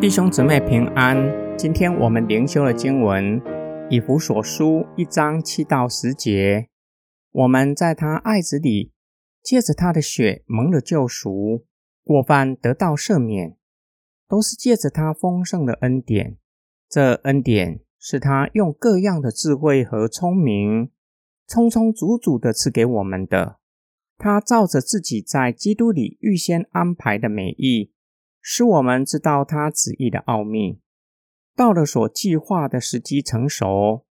弟兄姊妹平安，今天我们灵修的经文以弗所书一章七到十节。我们在他爱子里，借着他的血蒙了救赎，过犯得到赦免，都是借着他丰盛的恩典。这恩典是他用各样的智慧和聪明，充充足足的赐给我们的。他照着自己在基督里预先安排的美意。使我们知道他旨意的奥秘，到了所计划的时机成熟，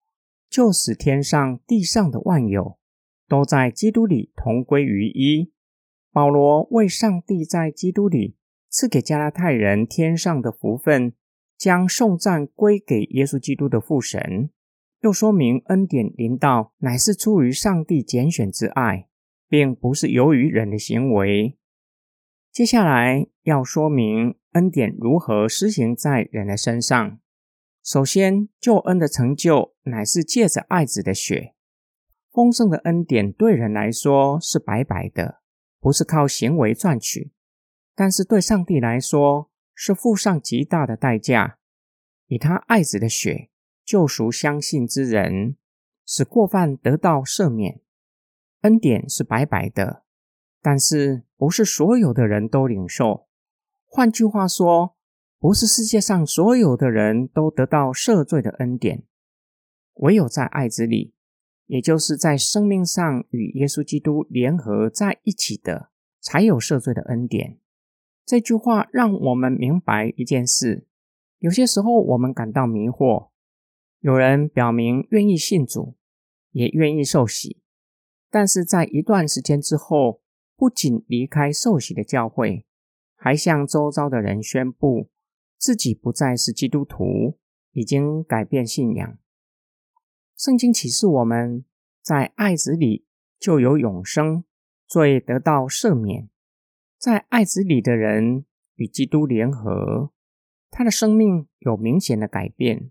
就使天上地上的万有都在基督里同归于一。保罗为上帝在基督里赐给加拉太人天上的福分，将颂赞归给耶稣基督的父神，又说明恩典临到乃是出于上帝拣选之爱，并不是由于人的行为。接下来要说明恩典如何施行在人的身上。首先，救恩的成就乃是借着爱子的血。丰盛的恩典对人来说是白白的，不是靠行为赚取；但是对上帝来说是付上极大的代价，以他爱子的血救赎相信之人，使过犯得到赦免。恩典是白白的。但是不是所有的人都领受？换句话说，不是世界上所有的人都得到赦罪的恩典。唯有在爱子里，也就是在生命上与耶稣基督联合在一起的，才有赦罪的恩典。这句话让我们明白一件事：有些时候我们感到迷惑，有人表明愿意信主，也愿意受洗，但是在一段时间之后，不仅离开受洗的教会，还向周遭的人宣布自己不再是基督徒，已经改变信仰。圣经启示我们在爱子里就有永生，罪得到赦免。在爱子里的人与基督联合，他的生命有明显的改变，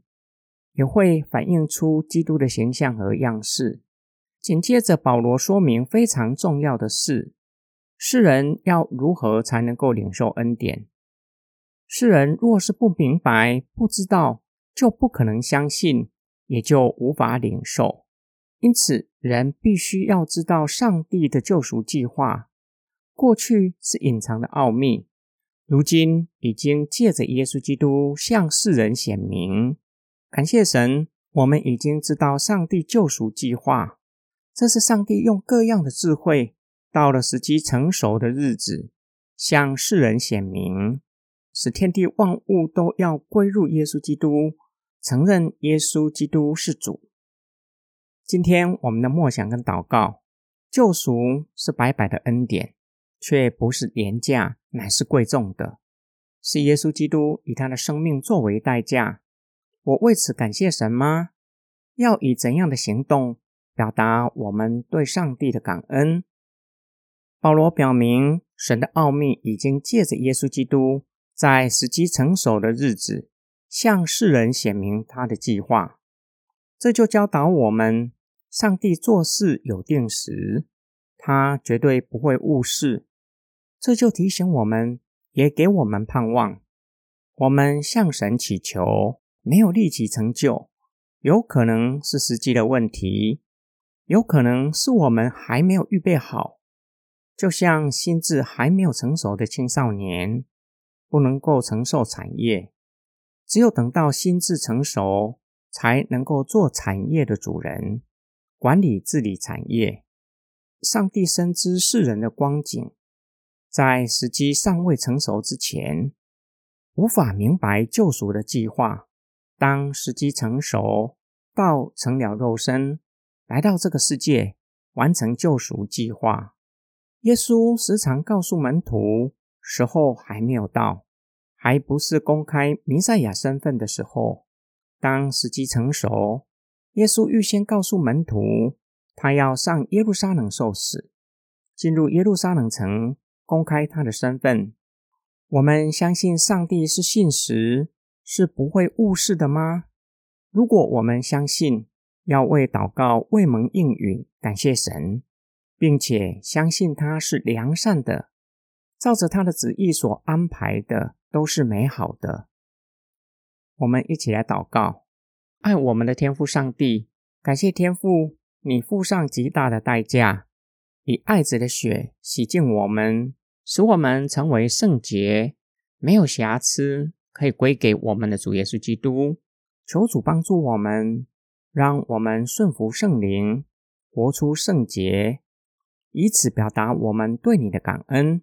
也会反映出基督的形象和样式。紧接着，保罗说明非常重要的事。世人要如何才能够领受恩典？世人若是不明白、不知道，就不可能相信，也就无法领受。因此，人必须要知道上帝的救赎计划。过去是隐藏的奥秘，如今已经借着耶稣基督向世人显明。感谢神，我们已经知道上帝救赎计划。这是上帝用各样的智慧。到了时机成熟的日子，向世人显明，使天地万物都要归入耶稣基督，承认耶稣基督是主。今天我们的默想跟祷告，救赎是白白的恩典，却不是廉价，乃是贵重的，是耶稣基督以他的生命作为代价。我为此感谢神吗？要以怎样的行动表达我们对上帝的感恩？保罗表明，神的奥秘已经借着耶稣基督，在时机成熟的日子，向世人显明他的计划。这就教导我们，上帝做事有定时，他绝对不会误事。这就提醒我们，也给我们盼望。我们向神祈求，没有立即成就，有可能是时机的问题，有可能是我们还没有预备好。就像心智还没有成熟的青少年，不能够承受产业，只有等到心智成熟，才能够做产业的主人，管理治理产业。上帝深知世人的光景，在时机尚未成熟之前，无法明白救赎的计划。当时机成熟，道成了肉身，来到这个世界，完成救赎计划。耶稣时常告诉门徒，时候还没有到，还不是公开弥赛亚身份的时候。当时机成熟，耶稣预先告诉门徒，他要上耶路撒冷受死，进入耶路撒冷城，公开他的身份。我们相信上帝是信实，是不会误事的吗？如果我们相信，要为祷告未蒙应允，感谢神。并且相信他是良善的，照着他的旨意所安排的都是美好的。我们一起来祷告，爱我们的天父上帝，感谢天父，你付上极大的代价，以爱子的血洗净我们，使我们成为圣洁，没有瑕疵，可以归给我们的主耶稣基督。求主帮助我们，让我们顺服圣灵，活出圣洁，以此表达我们对你的感恩。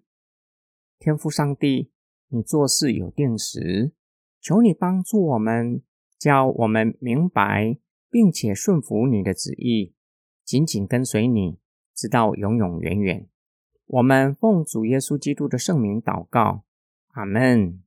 天父上帝，你做事有定时。求你帮助我们，叫我们明白并且顺服你的旨意，紧紧跟随你，直到永永远远。我们奉主耶稣基督的圣名祷告，阿门。